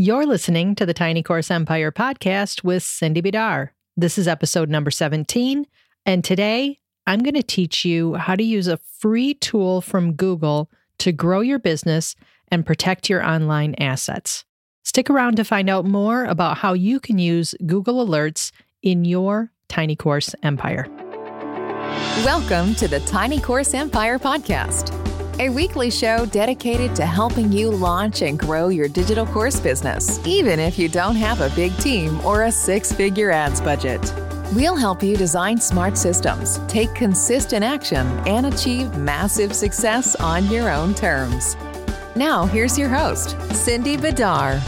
You're listening to the Tiny Course Empire podcast with Cindy Bidar. This is episode number 17, and today I'm going to teach you how to use a free tool from Google to grow your business and protect your online assets. Stick around to find out more about how you can use Google Alerts in your Tiny Course Empire. Welcome to the Tiny Course Empire podcast a weekly show dedicated to helping you launch and grow your digital course business, even if you don't have a big team or a six figure ads budget. We'll help you design smart systems, take consistent action, and achieve massive success on your own terms. Now, here's your host, Cindy Bidar.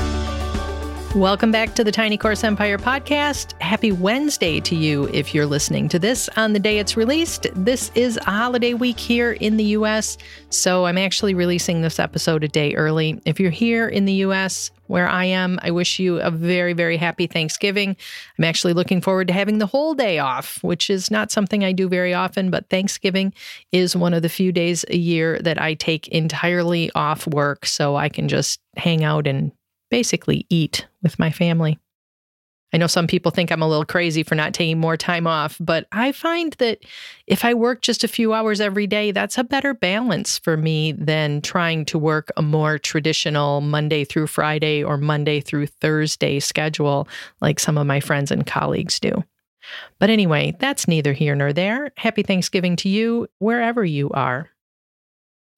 Welcome back to the Tiny Course Empire podcast. Happy Wednesday to you if you're listening to this on the day it's released. This is a holiday week here in the US, so I'm actually releasing this episode a day early. If you're here in the US, where I am, I wish you a very, very happy Thanksgiving. I'm actually looking forward to having the whole day off, which is not something I do very often, but Thanksgiving is one of the few days a year that I take entirely off work so I can just hang out and basically eat with my family. I know some people think I'm a little crazy for not taking more time off, but I find that if I work just a few hours every day, that's a better balance for me than trying to work a more traditional Monday through Friday or Monday through Thursday schedule like some of my friends and colleagues do. But anyway, that's neither here nor there. Happy Thanksgiving to you, wherever you are.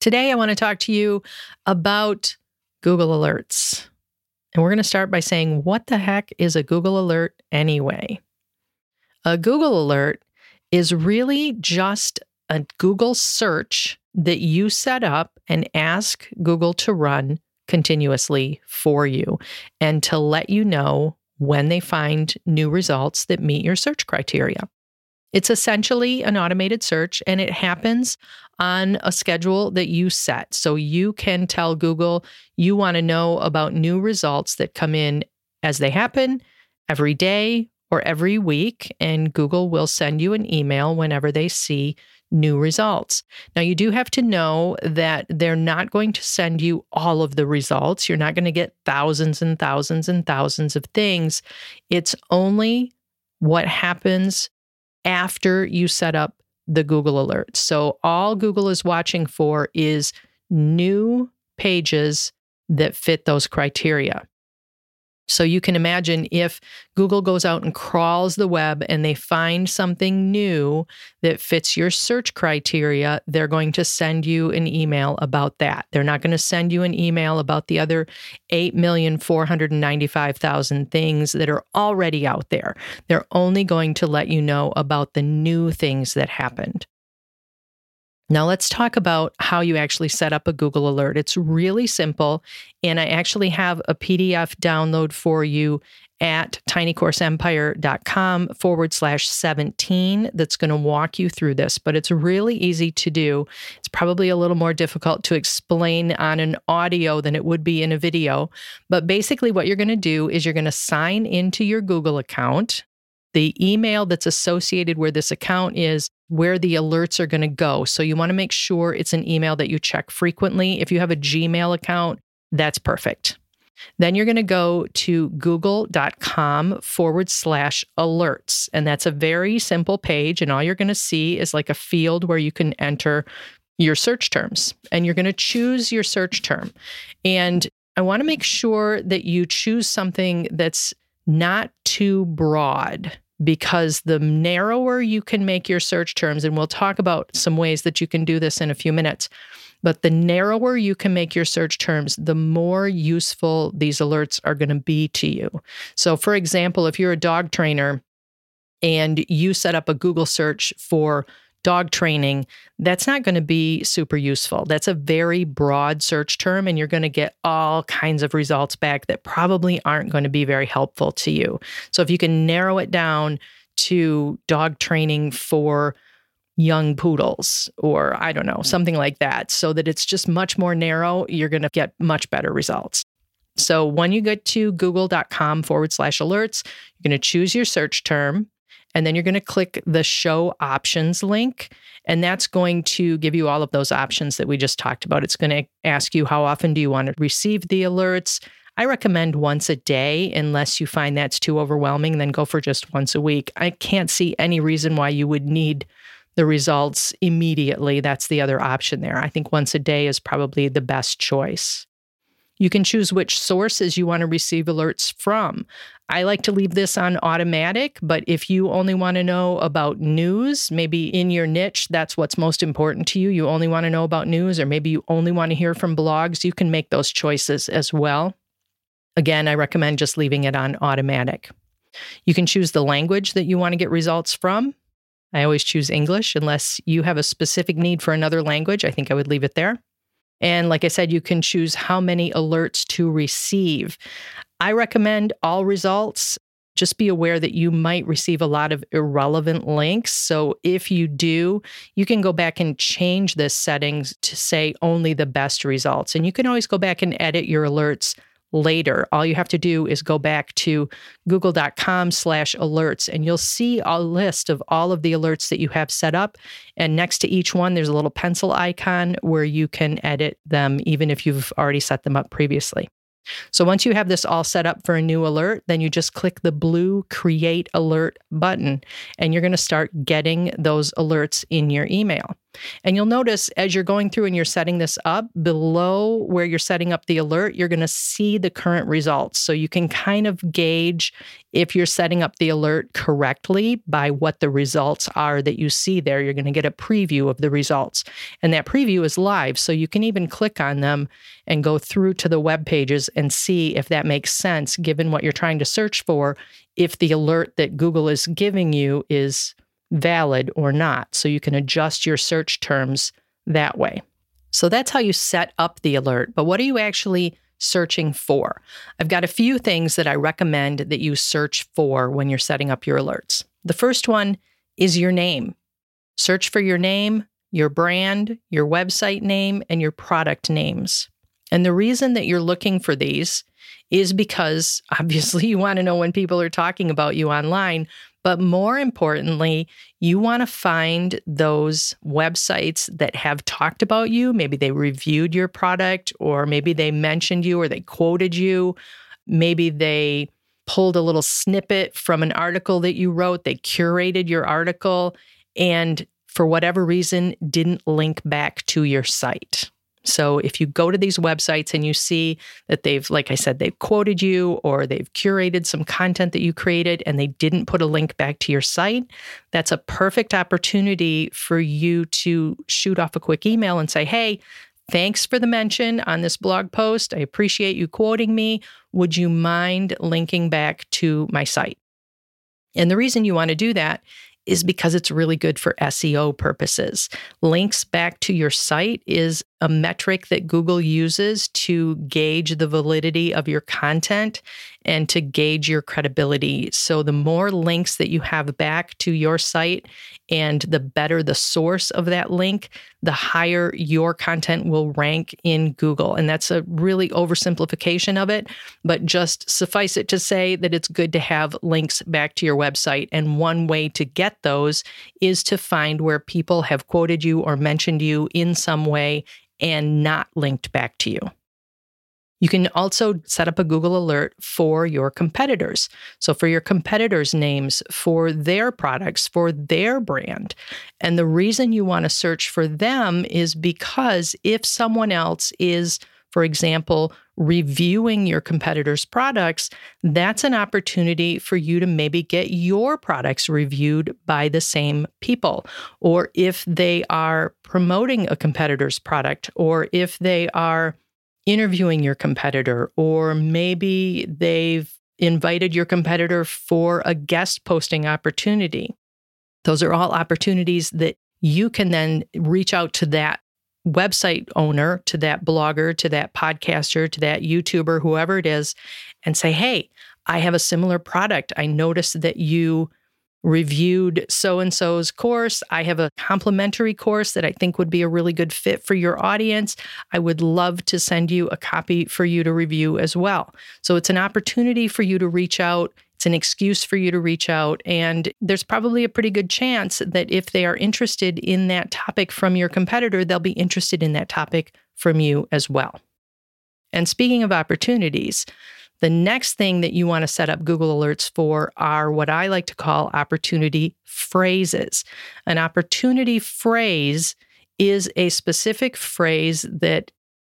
Today, I want to talk to you about Google Alerts. And we're going to start by saying, what the heck is a Google Alert anyway? A Google Alert is really just a Google search that you set up and ask Google to run continuously for you and to let you know when they find new results that meet your search criteria. It's essentially an automated search and it happens on a schedule that you set. So you can tell Google you want to know about new results that come in as they happen every day or every week, and Google will send you an email whenever they see new results. Now, you do have to know that they're not going to send you all of the results. You're not going to get thousands and thousands and thousands of things. It's only what happens after you set up the Google Alerts. So all Google is watching for is new pages that fit those criteria. So you can imagine if Google goes out and crawls the web and they find something new that fits your search criteria, they're going to send you an email about that. They're not going to send you an email about the other 8,495,000 things that are already out there. They're only going to let you know about the new things that happened. Now, let's talk about how you actually set up a Google Alert. It's really simple, and I actually have a PDF download for you at tinycourseempire.com forward slash 17 that's going to walk you through this, but it's really easy to do. It's probably a little more difficult to explain on an audio than it would be in a video. But basically, what you're going to do is you're going to sign into your Google account. The email that's associated where this account is where the alerts are going to go. So you want to make sure it's an email that you check frequently. If you have a Gmail account, that's perfect. Then you're going to go to google.com forward slash alerts. And that's a very simple page. And all you're going to see is like a field where you can enter your search terms. And you're going to choose your search term. And I want to make sure that you choose something that's not too broad because the narrower you can make your search terms, and we'll talk about some ways that you can do this in a few minutes, but the narrower you can make your search terms, the more useful these alerts are going to be to you. So, for example, if you're a dog trainer and you set up a Google search for dog training, that's not going to be super useful. That's a very broad search term, and you're going to get all kinds of results back that probably aren't going to be very helpful to you. So, if you can narrow it down to dog training for young poodles or I don't know, something like that, so that it's just much more narrow, you're going to get much better results. So when you get to google.com forward slash alerts, you're going to choose your search term. And then you're going to click the show options link. And that's going to give you all of those options that we just talked about. It's going to ask you how often do you want to receive the alerts? I recommend once a day, unless you find that's too overwhelming, then go for just once a week. I can't see any reason why you would need the results immediately. That's the other option there. I think once a day is probably the best choice. You can choose which sources you want to receive alerts from. I like to leave this on automatic, but if you only want to know about news, maybe in your niche, that's what's most important to you. You only want to know about news, or maybe you only want to hear from blogs, you can make those choices as well. Again, I recommend just leaving it on automatic. You can choose the language that you want to get results from. I always choose English unless you have a specific need for another language. I think I would leave it there. And like I said, you can choose how many alerts to receive. I recommend all results. Just be aware that you might receive a lot of irrelevant links. So if you do, you can go back and change the settings to say only the best results. And you can always go back and edit your alerts later. All you have to do is go back to google.com slash alerts and you'll see a list of all of the alerts that you have set up. And next to each one, there's a little pencil icon where you can edit them, even if you've already set them up previously. So once you have this all set up for a new alert, then you just click the blue create alert button and you're going to start getting those alerts in your email. And you'll notice as you're going through and you're setting this up, below where you're setting up the alert, you're going to see the current results. So you can kind of gauge if you're setting up the alert correctly by what the results are that you see there. You're going to get a preview of the results. And that preview is live. So you can even click on them and go through to the web pages and see if that makes sense given what you're trying to search for, if the alert that Google is giving you is valid or not. So you can adjust your search terms that way. So that's how you set up the alert. But what are you actually searching for? I've got a few things that I recommend that you search for when you're setting up your alerts. The first one is your name. Search for your name, your brand, your website name, and your product names. And the reason that you're looking for these is because obviously you want to know when people are talking about you online, but more importantly, you want to find those websites that have talked about you. Maybe they reviewed your product, or maybe they mentioned you, or they quoted you. Maybe they pulled a little snippet from an article that you wrote. They curated your article and for whatever reason didn't link back to your site. So if you go to these websites and you see that they've, like I said, they've quoted you or they've curated some content that you created and they didn't put a link back to your site, that's a perfect opportunity for you to shoot off a quick email and say, hey, Thanks for the mention on this blog post. I appreciate you quoting me. Would you mind linking back to my site? And the reason you want to do that is because it's really good for SEO purposes. Links back to your site is a metric that Google uses to gauge the validity of your content and to gauge your credibility. So, the more links that you have back to your site and the better the source of that link, the higher your content will rank in Google. And that's a really oversimplification of it, but just suffice it to say that it's good to have links back to your website. And one way to get those is to find where people have quoted you or mentioned you in some way and not linked back to you. You can also set up a Google alert for your competitors. So, for your competitors' names, for their products, for their brand. And the reason you want to search for them is because if someone else is, for example, reviewing your competitors' products, that's an opportunity for you to maybe get your products reviewed by the same people. Or if they are promoting a competitor's product, or if they are interviewing your competitor, or maybe they've invited your competitor for a guest posting opportunity. Those are all opportunities that you can then reach out to that website owner, to that blogger, to that podcaster, to that YouTuber, whoever it is, and say, hey, I have a similar product. I noticed that you reviewed so and so's course. I have a complimentary course that I think would be a really good fit for your audience. I would love to send you a copy for you to review as well. So it's an opportunity for you to reach out it's an excuse for you to reach out. And there's probably a pretty good chance that if they are interested in that topic from your competitor, they'll be interested in that topic from you as well. And speaking of opportunities, the next thing that you want to set up Google Alerts for are what I like to call opportunity phrases. An opportunity phrase is a specific phrase that,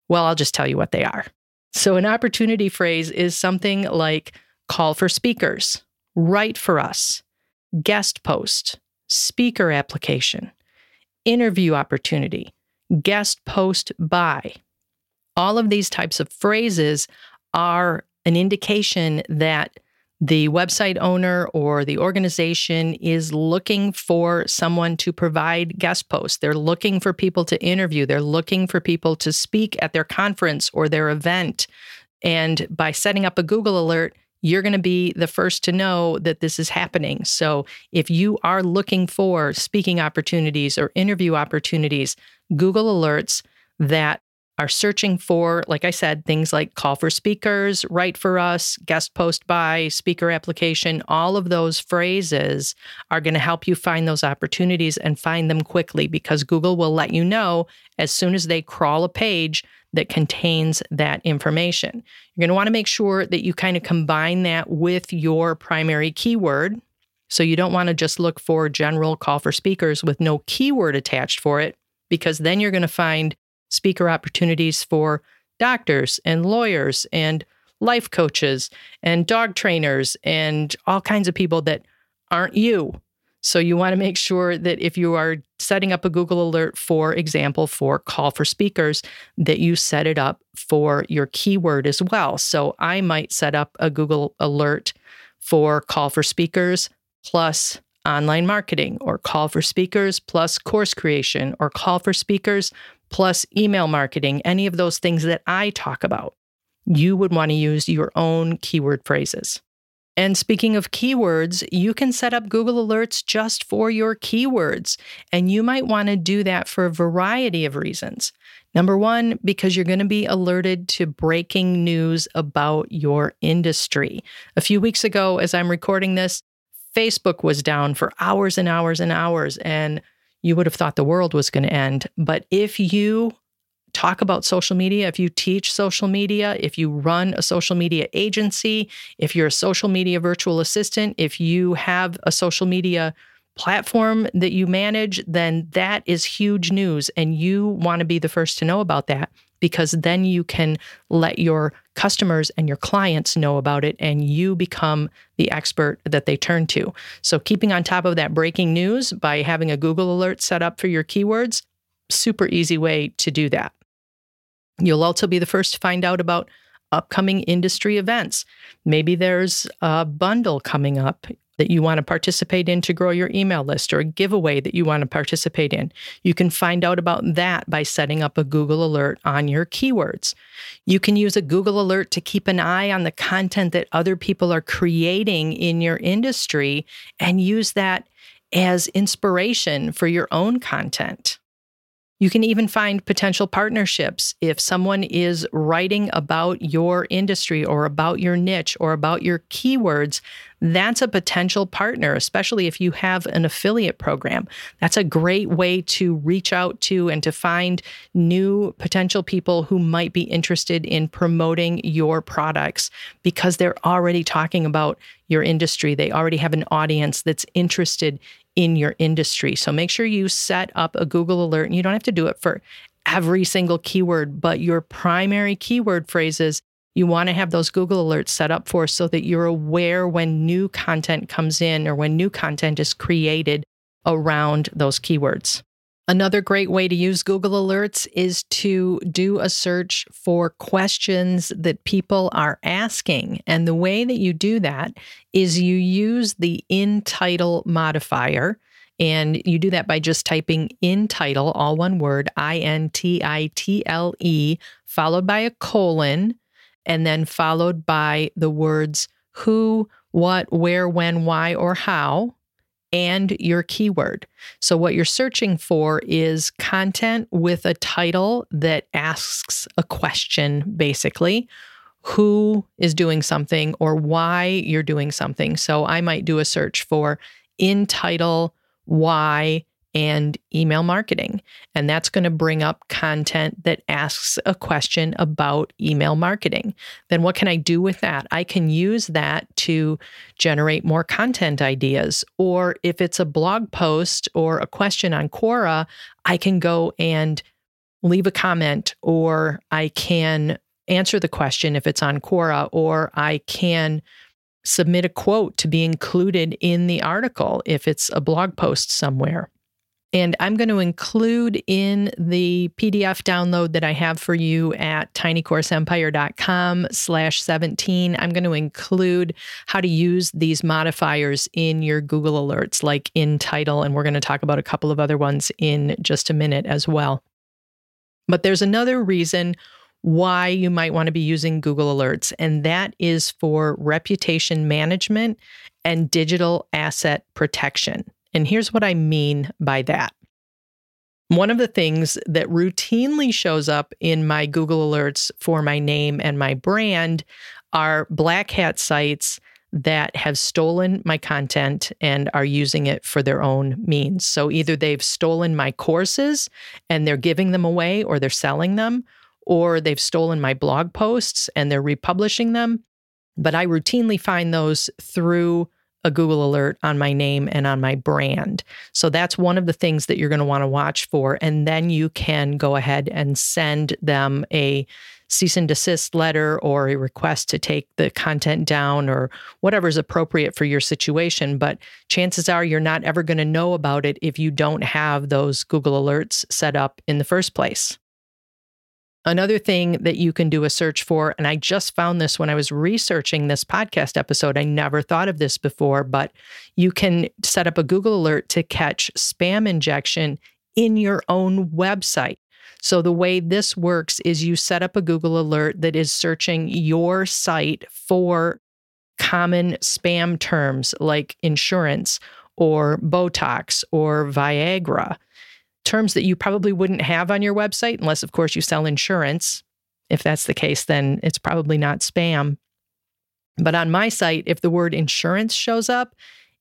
well, I'll just tell you what they are. So, an opportunity phrase is something like call for speakers, write for us, guest post, speaker application, interview opportunity, guest post by. All of these types of phrases are an indication that the website owner or the organization is looking for someone to provide guest posts. They're looking for people to interview. They're looking for people to speak at their conference or their event. And by setting up a Google alert, you're going to be the first to know that this is happening. So if you are looking for speaking opportunities or interview opportunities, Google alerts that are searching for, like I said, things like call for speakers, write for us, guest post by, speaker application, all of those phrases are going to help you find those opportunities and find them quickly because Google will let you know as soon as they crawl a page that contains that information. You're going to want to make sure that you kind of combine that with your primary keyword. So you don't want to just look for general call for speakers with no keyword attached for it, because then you're going to find speaker opportunities for doctors and lawyers and life coaches and dog trainers and all kinds of people that aren't you. So you want to make sure that if you are setting up a Google alert, for example, for call for speakers, that you set it up for your keyword as well. So I might set up a Google alert for call for speakers plus online marketing or call for speakers plus course creation or call for speakers plus email marketing, any of those things that I talk about. You would want to use your own keyword phrases. And speaking of keywords, you can set up Google Alerts just for your keywords. And you might want to do that for a variety of reasons. Number one, because you're going to be alerted to breaking news about your industry. A few weeks ago, as I'm recording this, Facebook was down for hours and hours and hours. And you would have thought the world was going to end. But if you talk about social media, if you teach social media, if you run a social media agency, if you're a social media virtual assistant, if you have a social media platform that you manage, then that is huge news. And you want to be the first to know about that because then you can let your customers and your clients know about it and you become the expert that they turn to. So, keeping on top of that breaking news by having a Google alert set up for your keywords, super easy way to do that. You'll also be the first to find out about upcoming industry events. Maybe there's a bundle coming up that you want to participate in to grow your email list or a giveaway that you want to participate in. You can find out about that by setting up a Google alert on your keywords. You can use a Google alert to keep an eye on the content that other people are creating in your industry and use that as inspiration for your own content. You can even find potential partnerships if someone is writing about your industry or about your niche or about your keywords. That's a potential partner, especially if you have an affiliate program. That's a great way to reach out to and to find new potential people who might be interested in promoting your products because they're already talking about your industry. They already have an audience that's interested in your industry. So make sure you set up a Google alert and you don't have to do it for every single keyword, but your primary keyword phrases you want to have those Google alerts set up for so that you're aware when new content comes in or when new content is created around those keywords. Another great way to use Google Alerts is to do a search for questions that people are asking. And the way that you do that is you use the in title modifier. And you do that by just typing in title, all one word, I N T I T L E, followed by a colon, and then followed by the words who, what, where, when, why, or how and your keyword. So, what you're searching for is content with a title that asks a question, basically who is doing something or why you're doing something. So, I might do a search for in title, why, and email marketing. And that's going to bring up content that asks a question about email marketing. Then what can I do with that? I can use that to generate more content ideas. Or if it's a blog post or a question on Quora, I can go and leave a comment or I can answer the question if it's on Quora, or I can submit a quote to be included in the article if it's a blog post somewhere. And I'm going to include in the PDF download that I have for you at tinycourseempire.com slash 17. I'm going to include how to use these modifiers in your Google Alerts, like in title. And we're going to talk about a couple of other ones in just a minute as well. But there's another reason why you might want to be using Google Alerts, and that is for reputation management and digital asset protection. And here's what I mean by that. One of the things that routinely shows up in my Google Alerts for my name and my brand are black hat sites that have stolen my content and are using it for their own means. So either they've stolen my courses and they're giving them away or they're selling them, or they've stolen my blog posts and they're republishing them. But I routinely find those through a Google alert on my name and on my brand. So that's one of the things that you're going to want to watch for. And then you can go ahead and send them a cease and desist letter or a request to take the content down or whatever is appropriate for your situation. But chances are you're not ever going to know about it if you don't have those Google alerts set up in the first place. Another thing that you can do a search for, and I just found this when I was researching this podcast episode. I never thought of this before, but you can set up a Google alert to catch spam injection in your own website. So, the way this works is you set up a Google alert that is searching your site for common spam terms like insurance or Botox or Viagra terms that you probably wouldn't have on your website, unless, of course, you sell insurance. If that's the case, then it's probably not spam. But on my site, if the word insurance shows up,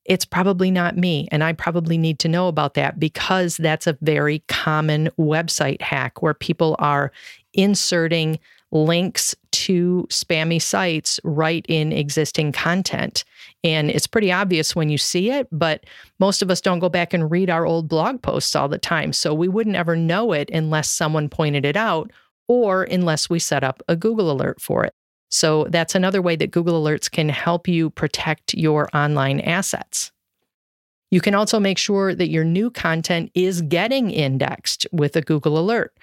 it's probably not me. And I probably need to know about that because that's a very common website hack where people are inserting links to spammy sites right in existing content. And it's pretty obvious when you see it, but most of us don't go back and read our old blog posts all the time. So we wouldn't ever know it unless someone pointed it out or unless we set up a Google alert for it. So that's another way that Google Alerts can help you protect your online assets. You can also make sure that your new content is getting indexed with a Google Alert.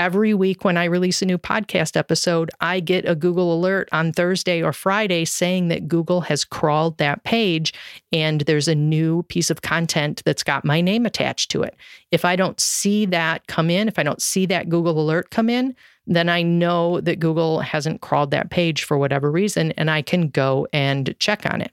Every week when I release a new podcast episode, I get a Google alert on Thursday or Friday saying that Google has crawled that page and there's a new piece of content that's got my name attached to it. If I don't see that come in, if I don't see that Google alert come in, then I know that Google hasn't crawled that page for whatever reason and I can go and check on it.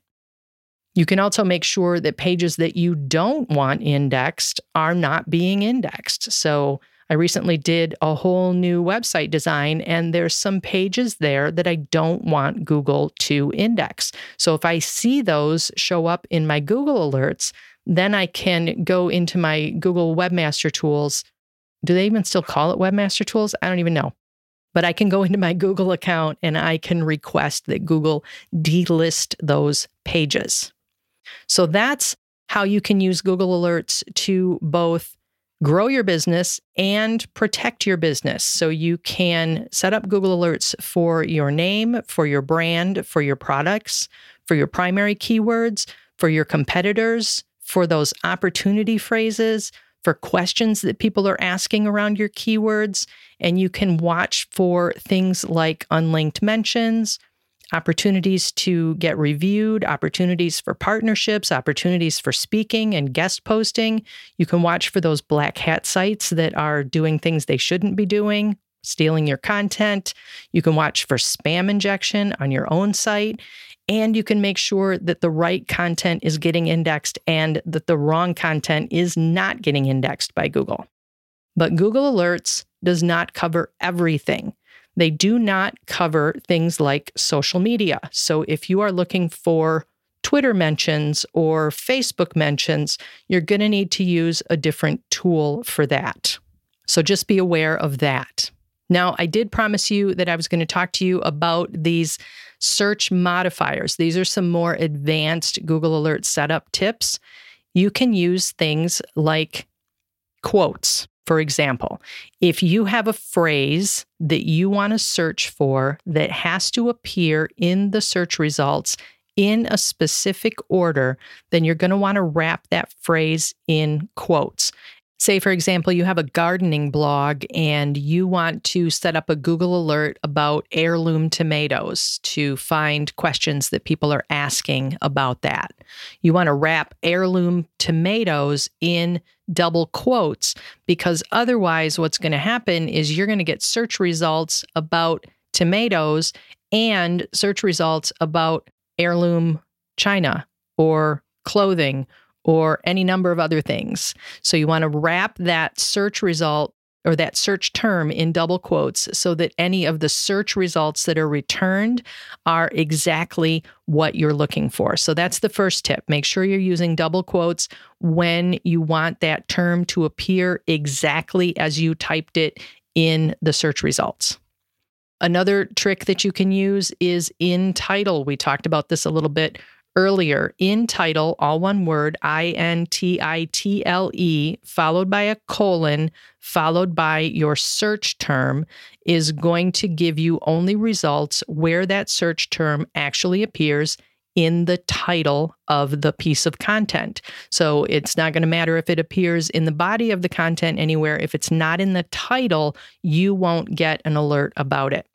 You can also make sure that pages that you don't want indexed are not being indexed. So, I recently did a whole new website design, and there's some pages there that I don't want Google to index. So if I see those show up in my Google alerts, then I can go into my Google Webmaster Tools. Do they even still call it Webmaster Tools? I don't even know. But I can go into my Google account and I can request that Google delist those pages. So that's how you can use Google Alerts to both grow your business and protect your business. So you can set up Google Alerts for your name, for your brand, for your products, for your primary keywords, for your competitors, for those opportunity phrases, for questions that people are asking around your keywords. And you can watch for things like unlinked mentions, opportunities to get reviewed, opportunities for partnerships, opportunities for speaking and guest posting. You can watch for those black hat sites that are doing things they shouldn't be doing, stealing your content. You can watch for spam injection on your own site. And you can make sure that the right content is getting indexed and that the wrong content is not getting indexed by Google. But Google Alerts does not cover everything. They do not cover things like social media. So if you are looking for Twitter mentions or Facebook mentions, you're going to need to use a different tool for that. So just be aware of that. Now, I did promise you that I was going to talk to you about these search modifiers. These are some more advanced Google Alert setup tips. You can use things like quotes. For example, if you have a phrase that you want to search for that has to appear in the search results in a specific order, then you're going to want to wrap that phrase in quotes. Say, for example, you have a gardening blog and you want to set up a Google alert about heirloom tomatoes to find questions that people are asking about that. You want to wrap heirloom tomatoes in double quotes because otherwise, what's going to happen is you're going to get search results about tomatoes and search results about heirloom china or clothing or any number of other things. So you want to wrap that search result or that search term in double quotes so that any of the search results that are returned are exactly what you're looking for. So that's the first tip. Make sure you're using double quotes when you want that term to appear exactly as you typed it in the search results. Another trick that you can use is in title. We talked about this a little bit earlier in title, all one word, I N T I T L E, followed by a colon, followed by your search term, is going to give you only results where that search term actually appears in the title of the piece of content. So it's not going to matter if it appears in the body of the content anywhere. If it's not in the title, you won't get an alert about it.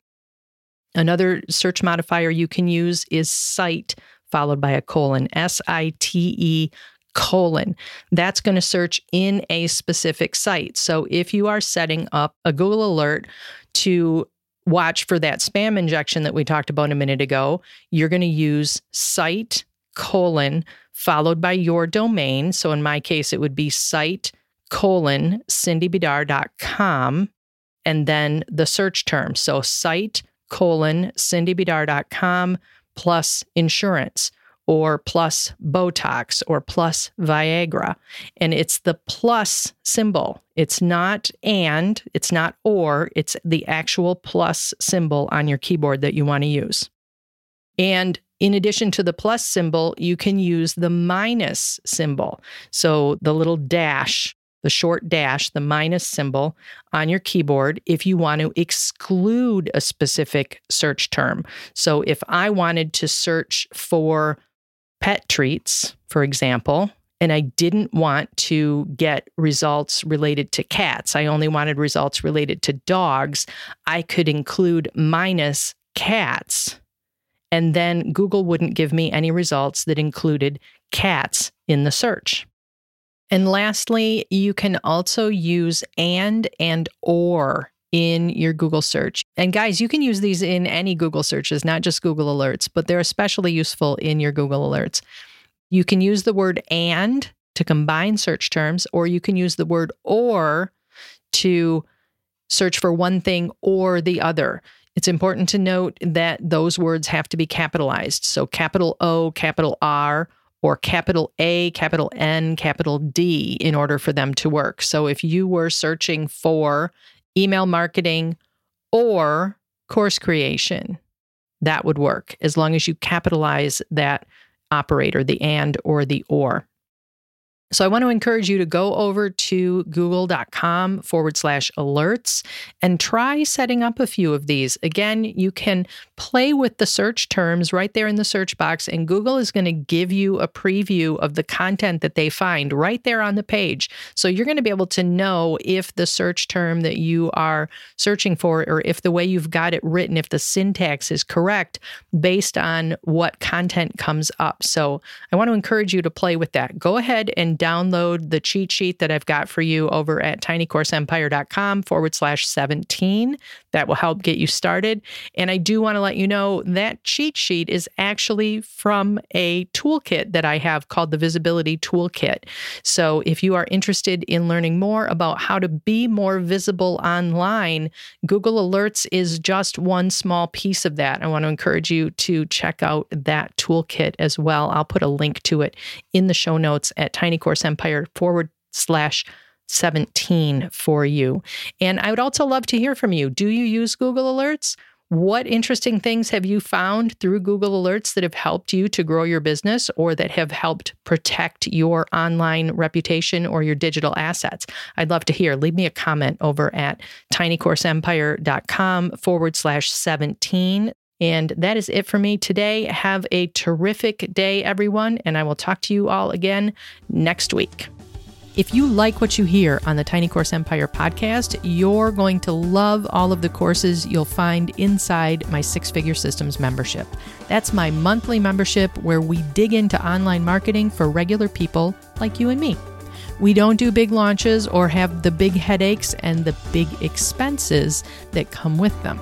Another search modifier you can use is site followed by a colon, S I T E colon. That's going to search in a specific site. So if you are setting up a Google alert to watch for that spam injection that we talked about a minute ago, you're going to use site colon followed by your domain. So in my case, it would be site colon cindybidar.com and then the search term. So site colon cindybidar.com plus insurance or plus Botox or plus Viagra. And it's the plus symbol. It's not and, it's not or, it's the actual plus symbol on your keyboard that you want to use. And in addition to the plus symbol, you can use the minus symbol. So the little dash the short dash, the minus symbol on your keyboard if you want to exclude a specific search term. So if I wanted to search for pet treats, for example, and I didn't want to get results related to cats, I only wanted results related to dogs, I could include minus cats. And then Google wouldn't give me any results that included cats in the search. And lastly, you can also use and and or in your Google search. And guys, you can use these in any Google searches, not just Google Alerts, but they're especially useful in your Google Alerts. You can use the word and to combine search terms, or you can use the word or to search for one thing or the other. It's important to note that those words have to be capitalized. So capital O, capital R, or capital A, capital N, capital D in order for them to work. So if you were searching for email marketing or course creation, that would work as long as you capitalize that operator, the and or the or. So I want to encourage you to go over to google.com forward slash alerts and try setting up a few of these. Again, you can play with the search terms right there in the search box, and Google is going to give you a preview of the content that they find right there on the page. So you're going to be able to know if the search term that you are searching for, or if the way you've got it written, if the syntax is correct based on what content comes up. So I want to encourage you to play with that. Go ahead and download the cheat sheet that I've got for you over at tinycourseempire.com forward slash 17. That will help get you started. And I do want to let you know that cheat sheet is actually from a toolkit that I have called the Visibility Toolkit. So if you are interested in learning more about how to be more visible online, Google Alerts is just one small piece of that. I want to encourage you to check out that toolkit as well. I'll put a link to it in the show notes at tinycourseempire forward slash 17 for you. And I would also love to hear from you. Do you use Google Alerts? What interesting things have you found through Google Alerts that have helped you to grow your business or that have helped protect your online reputation or your digital assets? I'd love to hear. Leave me a comment over at tinycourseempire.com forward slash 17. And that is it for me today. Have a terrific day, everyone, and I will talk to you all again next week. If you like what you hear on the Tiny Course Empire podcast, you're going to love all of the courses you'll find inside my Six Figure Systems membership. That's my monthly membership where we dig into online marketing for regular people like you and me. We don't do big launches or have the big headaches and the big expenses that come with them.